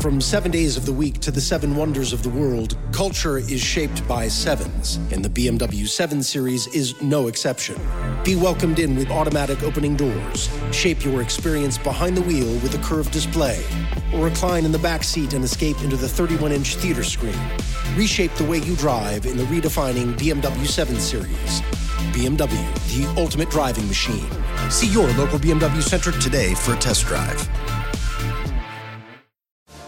From seven days of the week to the seven wonders of the world, culture is shaped by sevens, and the BMW 7 Series is no exception. Be welcomed in with automatic opening doors. Shape your experience behind the wheel with a curved display, or recline in the back seat and escape into the 31 inch theater screen. Reshape the way you drive in the redefining BMW 7 Series. BMW, the ultimate driving machine. See your local BMW Center today for a test drive.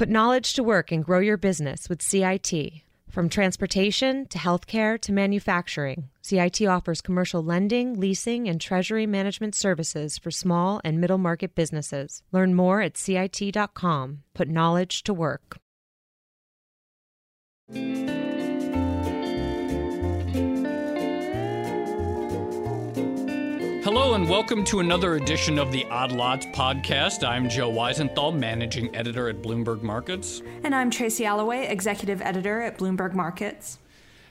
Put knowledge to work and grow your business with CIT. From transportation to healthcare to manufacturing, CIT offers commercial lending, leasing, and treasury management services for small and middle market businesses. Learn more at CIT.com. Put knowledge to work. Hello and welcome to another edition of the Odd Lots podcast. I'm Joe Weisenthal, managing editor at Bloomberg Markets. And I'm Tracy Alloway, executive editor at Bloomberg Markets.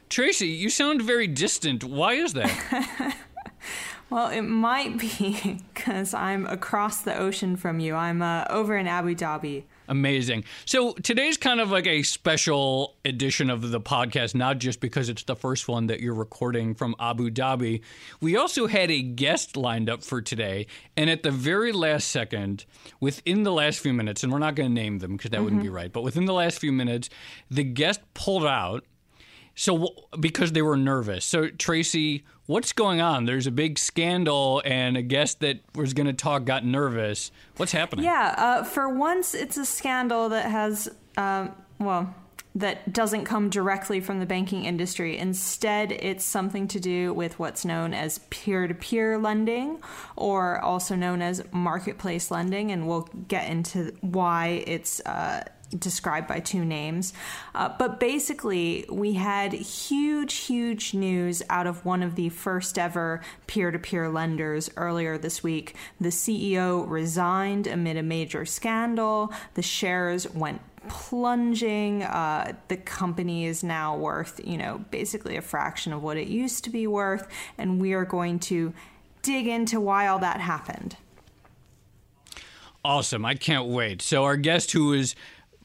Tracy, you sound very distant. Why is that? well, it might be because I'm across the ocean from you. I'm uh, over in Abu Dhabi. Amazing. So today's kind of like a special edition of the podcast, not just because it's the first one that you're recording from Abu Dhabi. We also had a guest lined up for today. And at the very last second, within the last few minutes, and we're not going to name them because that mm-hmm. wouldn't be right, but within the last few minutes, the guest pulled out so because they were nervous. So Tracy, what's going on? There's a big scandal, and a guest that was going to talk got nervous. What's happening? Yeah, uh, for once, it's a scandal that has um, well that doesn't come directly from the banking industry. Instead, it's something to do with what's known as peer to peer lending, or also known as marketplace lending. And we'll get into why it's. Uh, described by two names. Uh, but basically, we had huge, huge news out of one of the first ever peer to peer lenders earlier this week. The CEO resigned amid a major scandal, the shares went plunging. Uh, the company is now worth, you know, basically a fraction of what it used to be worth. And we are going to dig into why all that happened. Awesome. I can't wait. So, our guest who is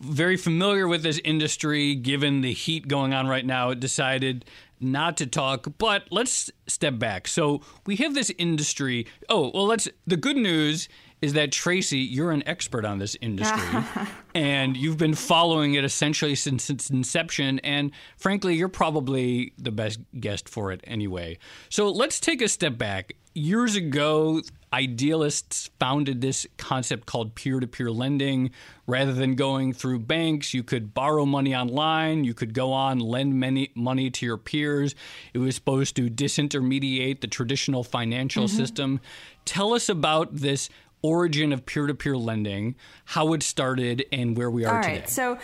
very familiar with this industry, given the heat going on right now, decided not to talk. But let's step back. So, we have this industry. Oh, well, let's. The good news is that Tracy, you're an expert on this industry, and you've been following it essentially since its inception. And frankly, you're probably the best guest for it anyway. So let's take a step back. Years ago, idealists founded this concept called peer to peer lending. Rather than going through banks, you could borrow money online, you could go on, lend many, money to your peers. It was supposed to disintermediate the traditional financial mm-hmm. system. Tell us about this origin of peer to peer lending, how it started, and where we are All right, today.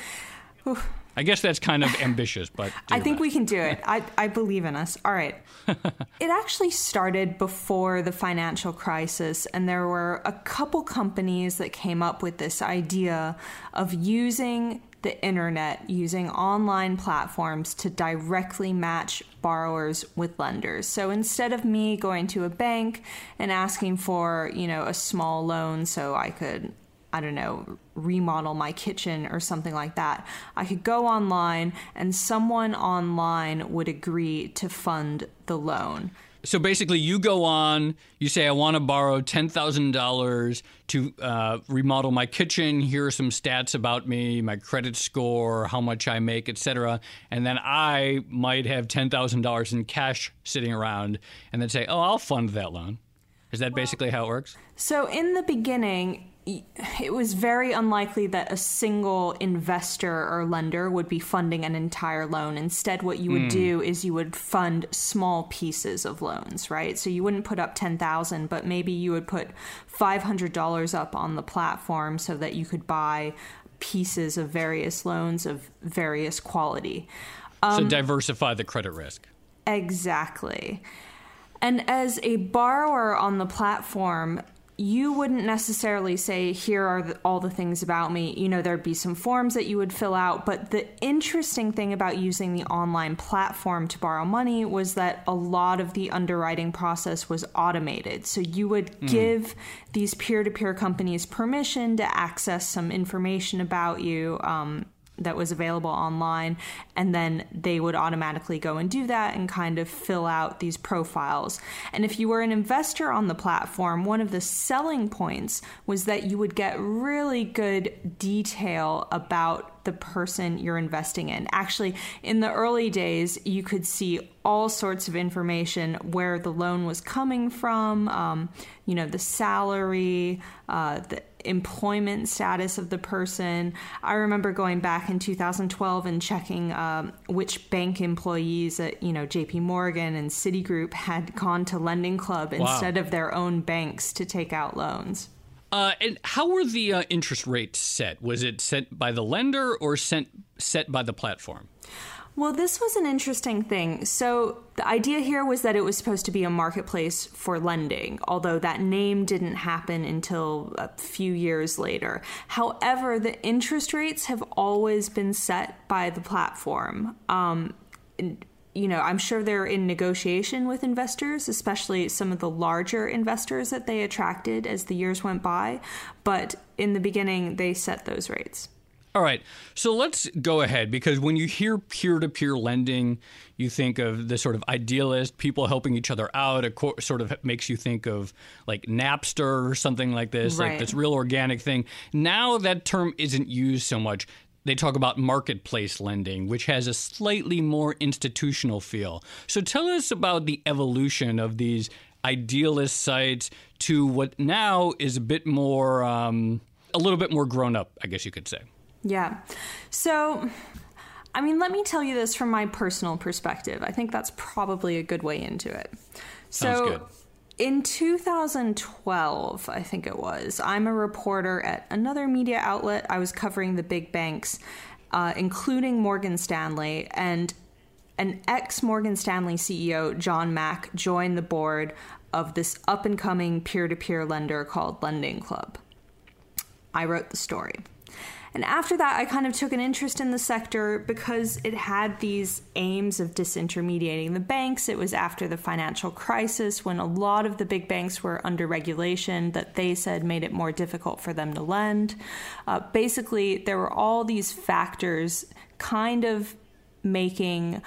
So, I guess that's kind of ambitious, but I think best. we can do it. I, I believe in us. All right. it actually started before the financial crisis, and there were a couple companies that came up with this idea of using the internet using online platforms to directly match borrowers with lenders. So instead of me going to a bank and asking for, you know, a small loan so I could I don't know, remodel my kitchen or something like that. I could go online and someone online would agree to fund the loan. So basically, you go on, you say, I want to borrow $10,000 to uh, remodel my kitchen. Here are some stats about me, my credit score, how much I make, etc. And then I might have $10,000 in cash sitting around and then say, oh, I'll fund that loan. Is that well, basically how it works? So in the beginning, it was very unlikely that a single investor or lender would be funding an entire loan. Instead, what you would mm. do is you would fund small pieces of loans, right? So you wouldn't put up 10,000, but maybe you would put $500 up on the platform so that you could buy pieces of various loans of various quality. Um, so diversify the credit risk. Exactly. And as a borrower on the platform, you wouldn't necessarily say, Here are the, all the things about me. You know, there'd be some forms that you would fill out. But the interesting thing about using the online platform to borrow money was that a lot of the underwriting process was automated. So you would mm. give these peer to peer companies permission to access some information about you. Um, that was available online and then they would automatically go and do that and kind of fill out these profiles. And if you were an investor on the platform, one of the selling points was that you would get really good detail about the person you're investing in. Actually, in the early days, you could see all sorts of information where the loan was coming from, um, you know, the salary, uh, the employment status of the person. I remember going back in 2012 and checking um, which bank employees at you know J.P. Morgan and Citigroup had gone to Lending Club wow. instead of their own banks to take out loans. Uh, and how were the uh, interest rates set? Was it set by the lender or sent set by the platform? Well, this was an interesting thing. So, the idea here was that it was supposed to be a marketplace for lending, although that name didn't happen until a few years later. However, the interest rates have always been set by the platform. Um, you know, I'm sure they're in negotiation with investors, especially some of the larger investors that they attracted as the years went by. But in the beginning, they set those rates. All right. So let's go ahead because when you hear peer to peer lending, you think of the sort of idealist, people helping each other out. It sort of makes you think of like Napster or something like this, right. like this real organic thing. Now that term isn't used so much they talk about marketplace lending, which has a slightly more institutional feel. So tell us about the evolution of these idealist sites to what now is a bit more, um, a little bit more grown up, I guess you could say. Yeah. So, I mean, let me tell you this from my personal perspective. I think that's probably a good way into it. So, Sounds good in 2012, I think it was, I'm a reporter at another media outlet. I was covering the big banks, uh, including Morgan Stanley, and an ex Morgan Stanley CEO, John Mack, joined the board of this up and coming peer to peer lender called Lending Club. I wrote the story. And after that, I kind of took an interest in the sector because it had these aims of disintermediating the banks. It was after the financial crisis when a lot of the big banks were under regulation that they said made it more difficult for them to lend. Uh, basically, there were all these factors kind of making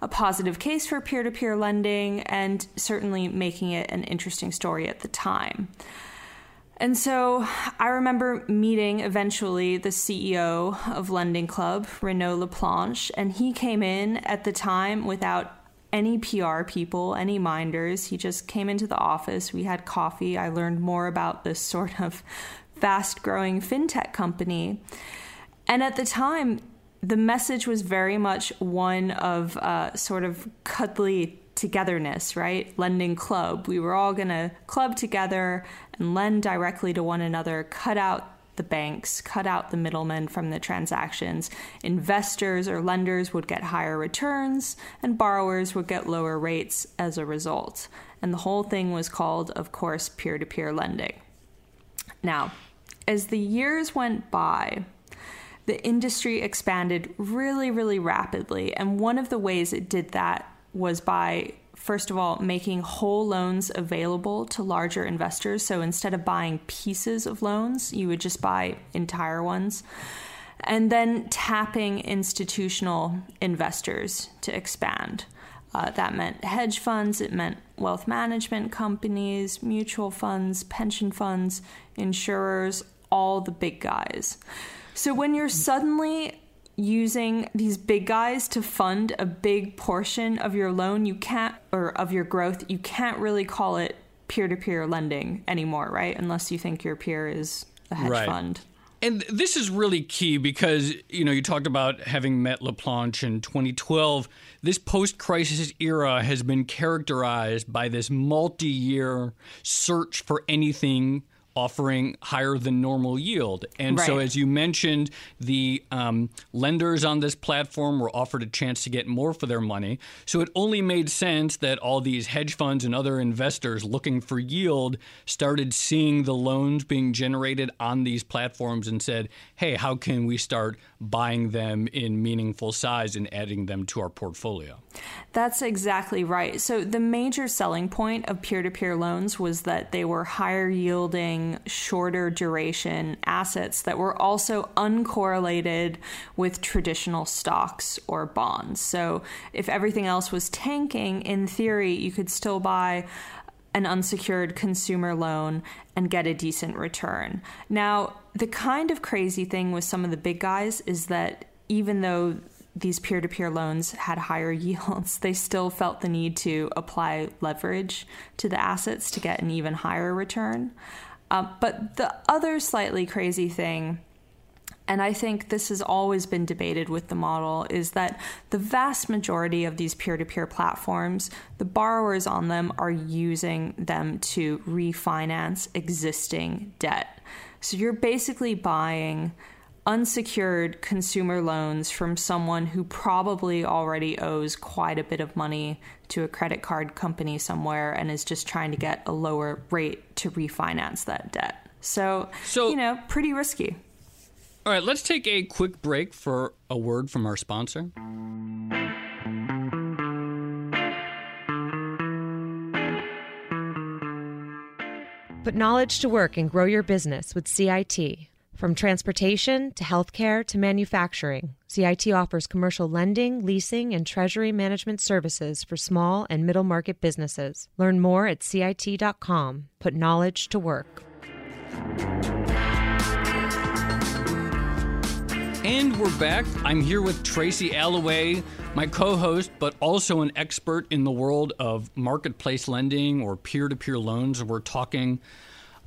a positive case for peer to peer lending and certainly making it an interesting story at the time. And so I remember meeting eventually the CEO of Lending Club, Renaud Laplanche, and he came in at the time without any PR people, any minders. He just came into the office. We had coffee. I learned more about this sort of fast growing fintech company. And at the time, the message was very much one of uh, sort of cuddly togetherness, right? Lending club. We were all going to club together and lend directly to one another, cut out the banks, cut out the middlemen from the transactions. Investors or lenders would get higher returns, and borrowers would get lower rates as a result. And the whole thing was called, of course, peer to peer lending. Now, as the years went by, the industry expanded really, really rapidly. And one of the ways it did that was by first of all making whole loans available to larger investors. So instead of buying pieces of loans, you would just buy entire ones. And then tapping institutional investors to expand. Uh, that meant hedge funds, it meant wealth management companies, mutual funds, pension funds, insurers, all the big guys. So when you're suddenly using these big guys to fund a big portion of your loan, you can't, or of your growth, you can't really call it peer to peer lending anymore, right? Unless you think your peer is a hedge right. fund. And this is really key because, you know, you talked about having met Laplanche in 2012. This post crisis era has been characterized by this multi year search for anything offering higher than normal yield. And Right. so, as you mentioned, the um, lenders on this platform were offered a chance to get more for their money. So, it only made sense that all these hedge funds and other investors looking for yield started seeing the loans being generated on these platforms and said, hey, how can we start buying them in meaningful size and adding them to our portfolio? That's exactly right. So, the major selling point of peer to peer loans was that they were higher yielding, shorter duration assets that were also uncorrelated with traditional stocks or bonds. So, if everything else was tanking, in theory, you could still buy an unsecured consumer loan and get a decent return. Now, the kind of crazy thing with some of the big guys is that even though these peer to peer loans had higher yields, they still felt the need to apply leverage to the assets to get an even higher return. Uh, but the other slightly crazy thing and I think this has always been debated with the model, is that the vast majority of these peer to peer platforms, the borrowers on them are using them to refinance existing debt. So you're basically buying unsecured consumer loans from someone who probably already owes quite a bit of money to a credit card company somewhere and is just trying to get a lower rate to refinance that debt. So, So- you know, pretty risky. All right, let's take a quick break for a word from our sponsor. Put knowledge to work and grow your business with CIT. From transportation to healthcare to manufacturing, CIT offers commercial lending, leasing, and treasury management services for small and middle market businesses. Learn more at CIT.com. Put knowledge to work. And we're back. I'm here with Tracy Alloway, my co host, but also an expert in the world of marketplace lending or peer to peer loans. We're talking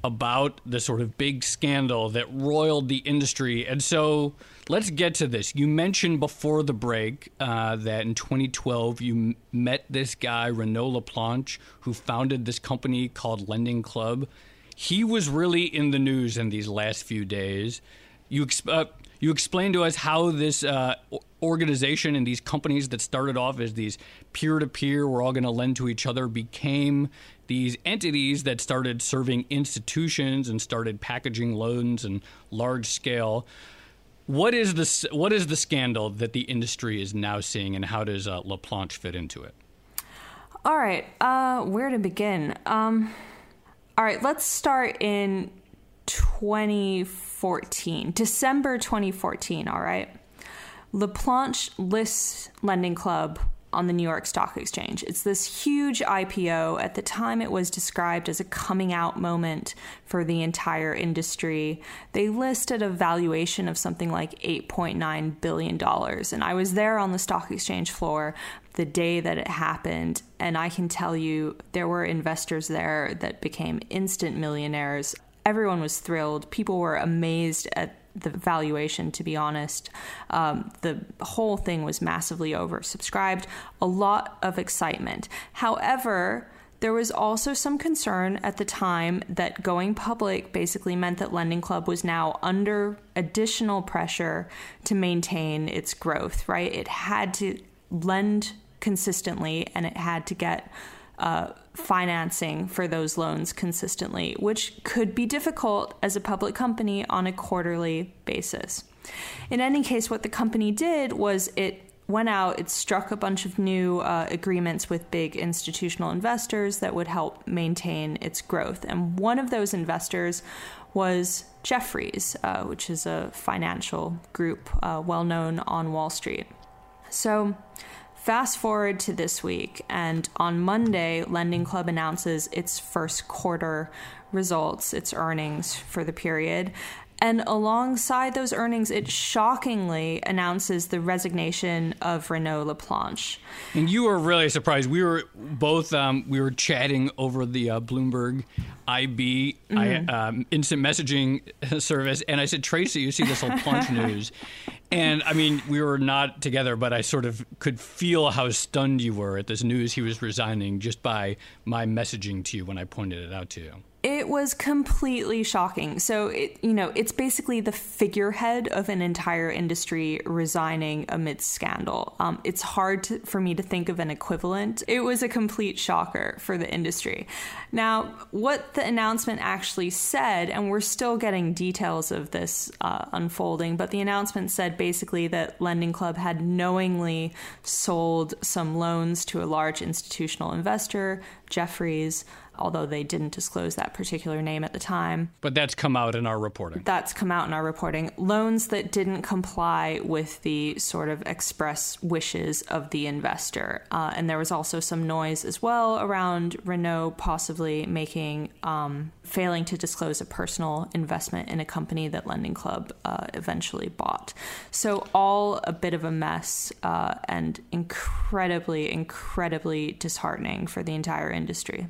about the sort of big scandal that roiled the industry. And so let's get to this. You mentioned before the break uh, that in 2012 you met this guy, Renaud Laplanche, who founded this company called Lending Club. He was really in the news in these last few days. You ex- uh, you explained to us how this uh, organization and these companies that started off as these peer to peer, we're all going to lend to each other, became these entities that started serving institutions and started packaging loans and large scale. What is the what is the scandal that the industry is now seeing, and how does uh, Laplanche fit into it? All right, uh, where to begin? Um, all right, let's start in 2014, December 2014. All right, Laplanche lists Lending Club on the New York Stock Exchange. It's this huge IPO. At the time, it was described as a coming out moment for the entire industry. They listed a valuation of something like $8.9 billion. And I was there on the stock exchange floor the day that it happened. And I can tell you, there were investors there that became instant millionaires. Everyone was thrilled. People were amazed at the valuation, to be honest. Um, the whole thing was massively oversubscribed, a lot of excitement. However, there was also some concern at the time that going public basically meant that Lending Club was now under additional pressure to maintain its growth, right? It had to lend consistently and it had to get uh, financing for those loans consistently, which could be difficult as a public company on a quarterly basis. In any case, what the company did was it went out, it struck a bunch of new uh, agreements with big institutional investors that would help maintain its growth. And one of those investors was Jefferies, uh, which is a financial group uh, well known on Wall Street. So, Fast forward to this week, and on Monday, Lending Club announces its first quarter results, its earnings for the period. And alongside those earnings, it shockingly announces the resignation of Renaud Laplanche. And you were really surprised. We were both um, we were chatting over the uh, Bloomberg IB I, um, instant messaging service, and I said, Tracy, you see this Laplanche news, and I mean we were not together, but I sort of could feel how stunned you were at this news he was resigning just by my messaging to you when I pointed it out to you. It was completely shocking. So, it, you know, it's basically the figurehead of an entire industry resigning amidst scandal. Um, it's hard to, for me to think of an equivalent. It was a complete shocker for the industry. Now, what the announcement actually said, and we're still getting details of this uh, unfolding, but the announcement said basically that Lending Club had knowingly sold some loans to a large institutional investor, Jefferies although they didn't disclose that particular name at the time. But that's come out in our reporting. That's come out in our reporting. Loans that didn't comply with the sort of express wishes of the investor. Uh, and there was also some noise as well around Renaud possibly making, um, failing to disclose a personal investment in a company that Lending Club uh, eventually bought. So, all a bit of a mess uh, and incredibly, incredibly disheartening for the entire industry.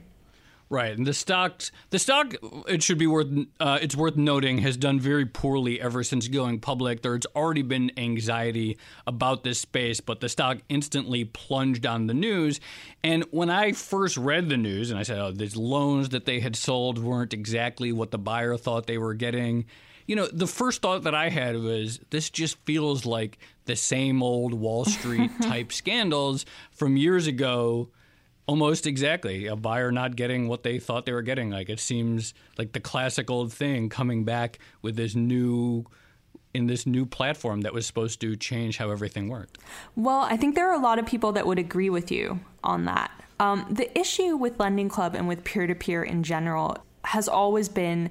Right, and the stocks, the stock, it should be worth, uh, it's worth noting, has done very poorly ever since going public. There's already been anxiety about this space, but the stock instantly plunged on the news. And when I first read the news, and I said, "Oh, these loans that they had sold weren't exactly what the buyer thought they were getting," you know, the first thought that I had was, "This just feels like the same old Wall Street type scandals from years ago." Almost exactly. A buyer not getting what they thought they were getting. Like it seems like the classic old thing coming back with this new in this new platform that was supposed to change how everything worked. Well, I think there are a lot of people that would agree with you on that. Um, the issue with Lending Club and with peer to peer in general has always been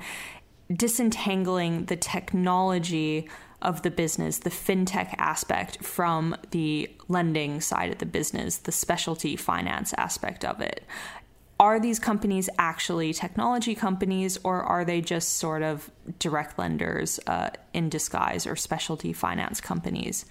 disentangling the technology of the business, the fintech aspect from the lending side of the business, the specialty finance aspect of it. Are these companies actually technology companies, or are they just sort of direct lenders uh, in disguise or specialty finance companies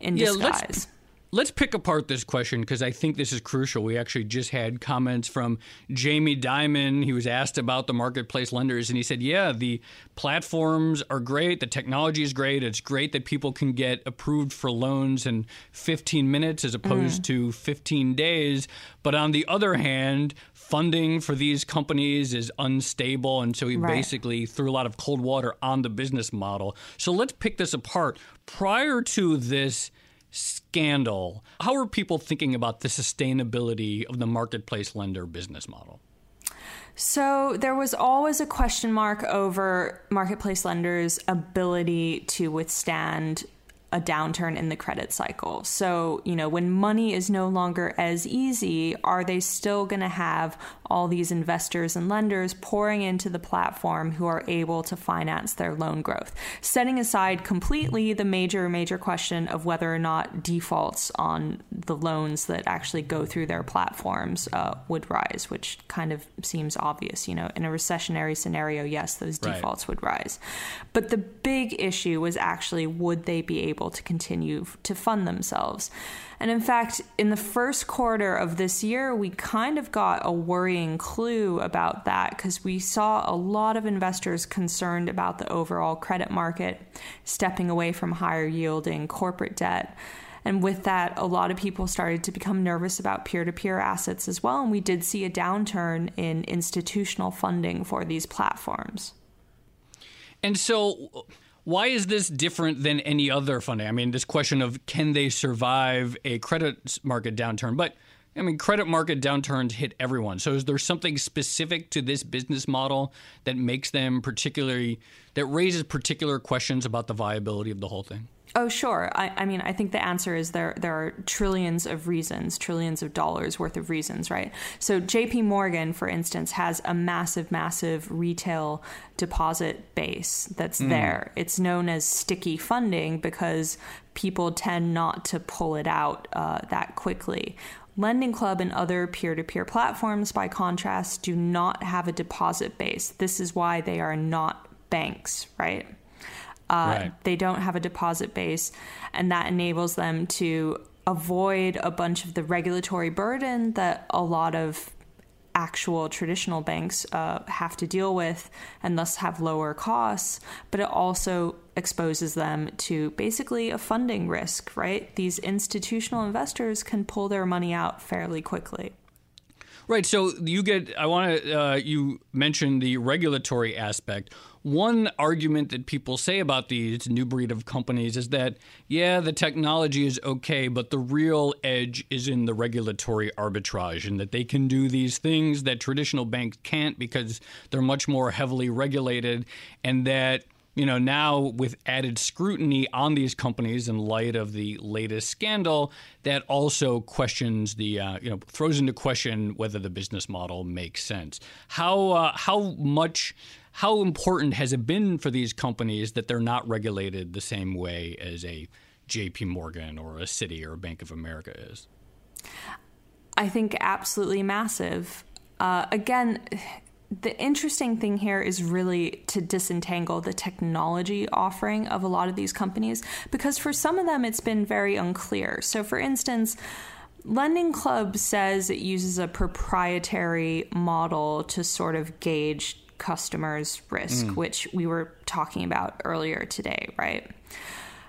in yeah, disguise? Let's pick apart this question because I think this is crucial. We actually just had comments from Jamie Dimon. He was asked about the marketplace lenders, and he said, Yeah, the platforms are great. The technology is great. It's great that people can get approved for loans in 15 minutes as opposed mm. to 15 days. But on the other hand, funding for these companies is unstable. And so he right. basically threw a lot of cold water on the business model. So let's pick this apart. Prior to this, scandal, how are people thinking about the sustainability of the marketplace lender business model? So there was always a question mark over marketplace lenders' ability to withstand a downturn in the credit cycle. So, you know, when money is no longer as easy, are they still going to have all these investors and lenders pouring into the platform who are able to finance their loan growth? Setting aside completely the major, major question of whether or not defaults on the loans that actually go through their platforms uh, would rise, which kind of seems obvious. You know, in a recessionary scenario, yes, those defaults right. would rise. But the big issue was actually would they be able able to continue to fund themselves. And in fact, in the first quarter of this year, we kind of got a worrying clue about that because we saw a lot of investors concerned about the overall credit market, stepping away from higher yielding corporate debt. And with that, a lot of people started to become nervous about peer to peer assets as well. And we did see a downturn in institutional funding for these platforms. And so, why is this different than any other funding? I mean, this question of can they survive a credit market downturn? But I mean, credit market downturns hit everyone. So is there something specific to this business model that makes them particularly, that raises particular questions about the viability of the whole thing? Oh, sure. I, I, mean, I think the answer is there. There are trillions of reasons, trillions of dollars worth of reasons, right? So, J.P. Morgan, for instance, has a massive, massive retail deposit base that's mm. there. It's known as sticky funding because people tend not to pull it out uh, that quickly. Lending Club and other peer to peer platforms, by contrast, do not have a deposit base. This is why they are not banks, right? Uh, right. They don't have a deposit base, and that enables them to avoid a bunch of the regulatory burden that a lot of actual traditional banks uh, have to deal with and thus have lower costs, but it also exposes them to basically a funding risk, right? These institutional investors can pull their money out fairly quickly. Right. So you get. I want to. Uh, you mentioned the regulatory aspect. One argument that people say about these new breed of companies is that yeah, the technology is okay, but the real edge is in the regulatory arbitrage, and that they can do these things that traditional banks can't because they're much more heavily regulated, and that you know, now with added scrutiny on these companies in light of the latest scandal, that also questions the, uh, you know, throws into question whether the business model makes sense. How uh, how much how important has it been for these companies that they're not regulated the same way as a J.P. Morgan or a Citi or a Bank of America is? I think absolutely massive. Uh, again the interesting thing here is really to disentangle the technology offering of a lot of these companies because for some of them it's been very unclear. So, for instance, Lending Club says it uses a proprietary model to sort of gauge customers' risk, mm. which we were talking about earlier today, right?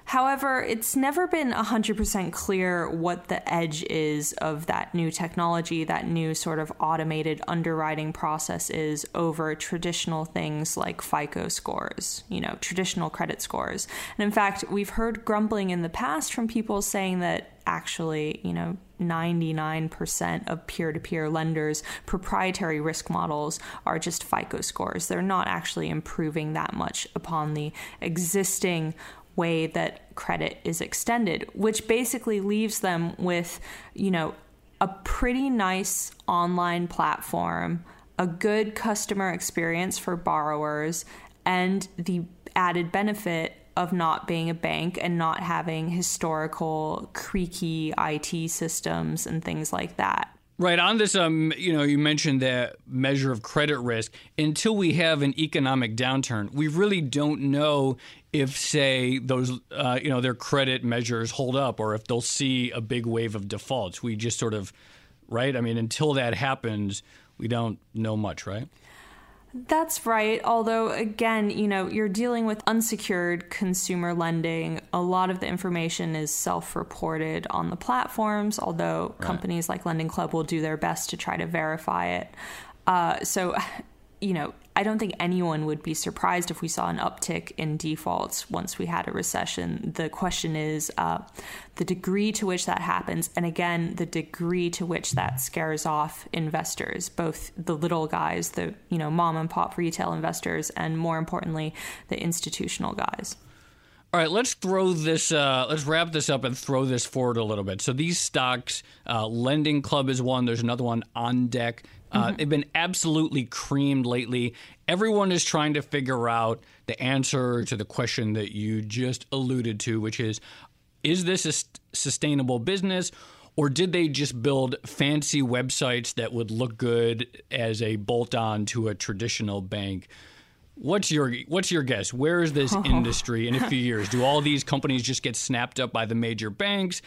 However, it's never been 100% clear what the edge is of that new technology, that new sort of automated underwriting process is over traditional things like FICO scores, you know, traditional credit scores. And in fact, we've heard grumbling in the past from people saying that actually, you know, 99% of peer to peer lenders' proprietary risk models are just FICO scores. They're not actually improving that much upon the existing way that credit is extended, which basically leaves them with, you know, a pretty nice online platform, a good customer experience for borrowers, and the added benefit of not being a bank and not having historical creaky IT systems and things like that. Right on this, um, you know, you mentioned that measure of credit risk. Until we have an economic downturn, we really don't know if, say, those, uh, you know, their credit measures hold up, or if they'll see a big wave of defaults. We just sort of, right? I mean, until that happens, we don't know much, right? That's right. Although, again, you know, you're dealing with unsecured consumer lending. A lot of the information is self reported on the platforms, although right. companies like Lending Club will do their best to try to verify it. Uh, so, you know, I don't think anyone would be surprised if we saw an uptick in defaults once we had a recession. The question is uh, the degree to which that happens, and again, the degree to which that scares off investors, both the little guys, the you know mom and pop retail investors, and more importantly, the institutional guys. All right, let's throw this. Uh, let's wrap this up and throw this forward a little bit. So these stocks, uh, Lending Club is one. There's another one OnDeck. Uh, mm-hmm. They've been absolutely creamed lately. Everyone is trying to figure out the answer to the question that you just alluded to, which is is this a sustainable business? Or did they just build fancy websites that would look good as a bolt on to a traditional bank? What's your what's your guess? Where is this industry in a few years? Do all these companies just get snapped up by the major banks?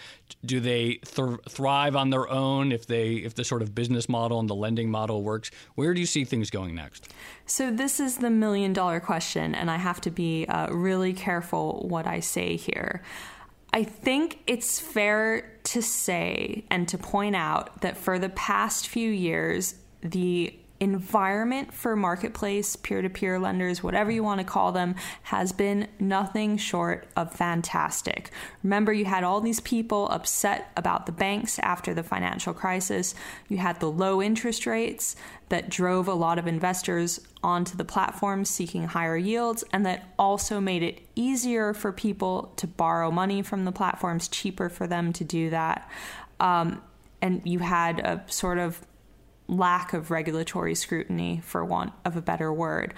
Do they th- thrive on their own if they if the sort of business model and the lending model works? Where do you see things going next? So this is the million dollar question, and I have to be uh, really careful what I say here. I think it's fair to say and to point out that for the past few years, the environment for marketplace, peer to peer lenders, whatever you want to call them, has been nothing short of fantastic. Remember, you had all these people upset about the banks after the financial crisis. You had the low interest rates that drove a lot of investors onto the platform seeking higher yields, and that also made it easier for people to borrow money from the platforms, cheaper for them to do that. Um, and you had a sort of lack of regulatory scrutiny, for want of a better word.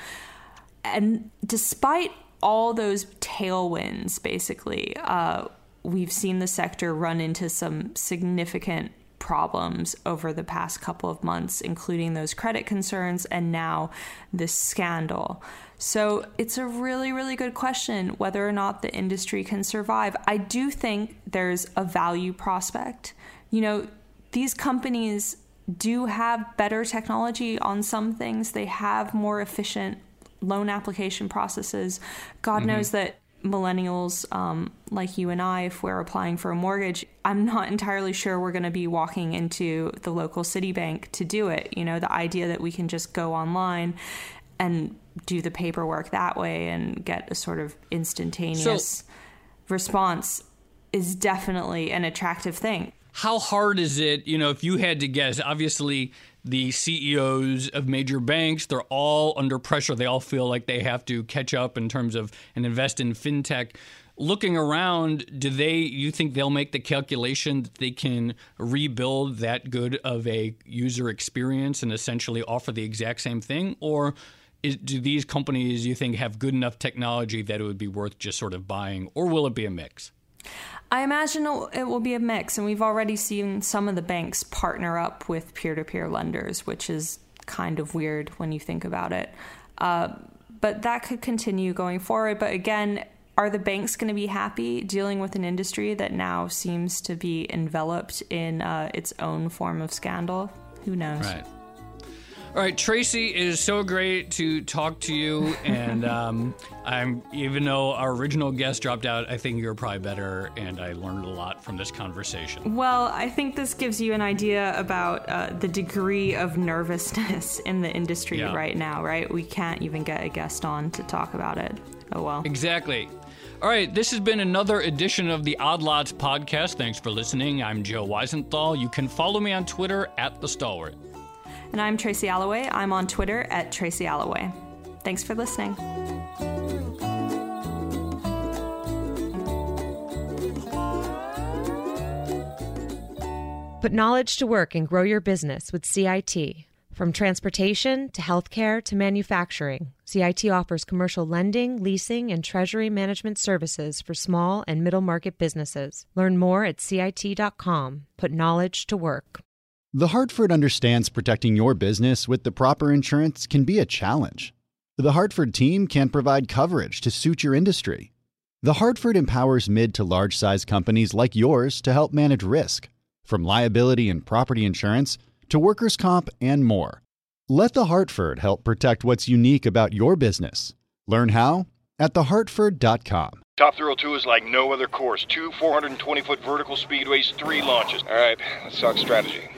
And despite all those tailwinds, basically, uh, we've seen the sector run into some significant problems over the past couple of months, including those credit concerns and now this scandal. So it's a really, really good question whether or not the industry can survive. I do think there's a value prospect. You know, these companies do have better technology on some things. They have more efficient loan application processes. God mm-hmm. knows that millennials um, like you and I, if we're applying for a mortgage, I'm not entirely sure we're going to be walking into the local Citibank to do it. You know, the idea that we can just go online and do the paperwork that way and get a sort of instantaneous so, response is definitely an attractive thing. How hard is it, you know, if you had to guess, obviously the CEOs of major banks, they're all under pressure. They all feel like they have to catch up in terms of and invest in fintech. Looking around, do they you think they'll make the calculation that they can rebuild that good of a user experience and essentially offer the exact same thing or is, do these companies you think have good enough technology that it would be worth just sort of buying or will it be a mix? I imagine it will be a mix, and we've already seen some of the banks partner up with peer to peer lenders, which is kind of weird when you think about it. Uh, but that could continue going forward. But again, are the banks going to be happy dealing with an industry that now seems to be enveloped in uh, its own form of scandal? Who knows? Right. All right, Tracy, it is so great to talk to you. And um, I'm even though our original guest dropped out, I think you're probably better, and I learned a lot from this conversation. Well, I think this gives you an idea about uh, the degree of nervousness in the industry yeah. right now. Right? We can't even get a guest on to talk about it. Oh well. Exactly. All right, this has been another edition of the Odd Lots podcast. Thanks for listening. I'm Joe Weisenthal. You can follow me on Twitter at the Stalwart. And I'm Tracy Alloway. I'm on Twitter at Tracy Alloway. Thanks for listening. Put knowledge to work and grow your business with CIT. From transportation to healthcare to manufacturing, CIT offers commercial lending, leasing, and treasury management services for small and middle market businesses. Learn more at CIT.com. Put knowledge to work. The Hartford understands protecting your business with the proper insurance can be a challenge. The Hartford team can provide coverage to suit your industry. The Hartford empowers mid to large size companies like yours to help manage risk, from liability and property insurance to workers' comp and more. Let The Hartford help protect what's unique about your business. Learn how at thehartford.com. Top Thrill 2 is like no other course. Two 420 foot vertical speedways, three launches. All right, let's talk strategy.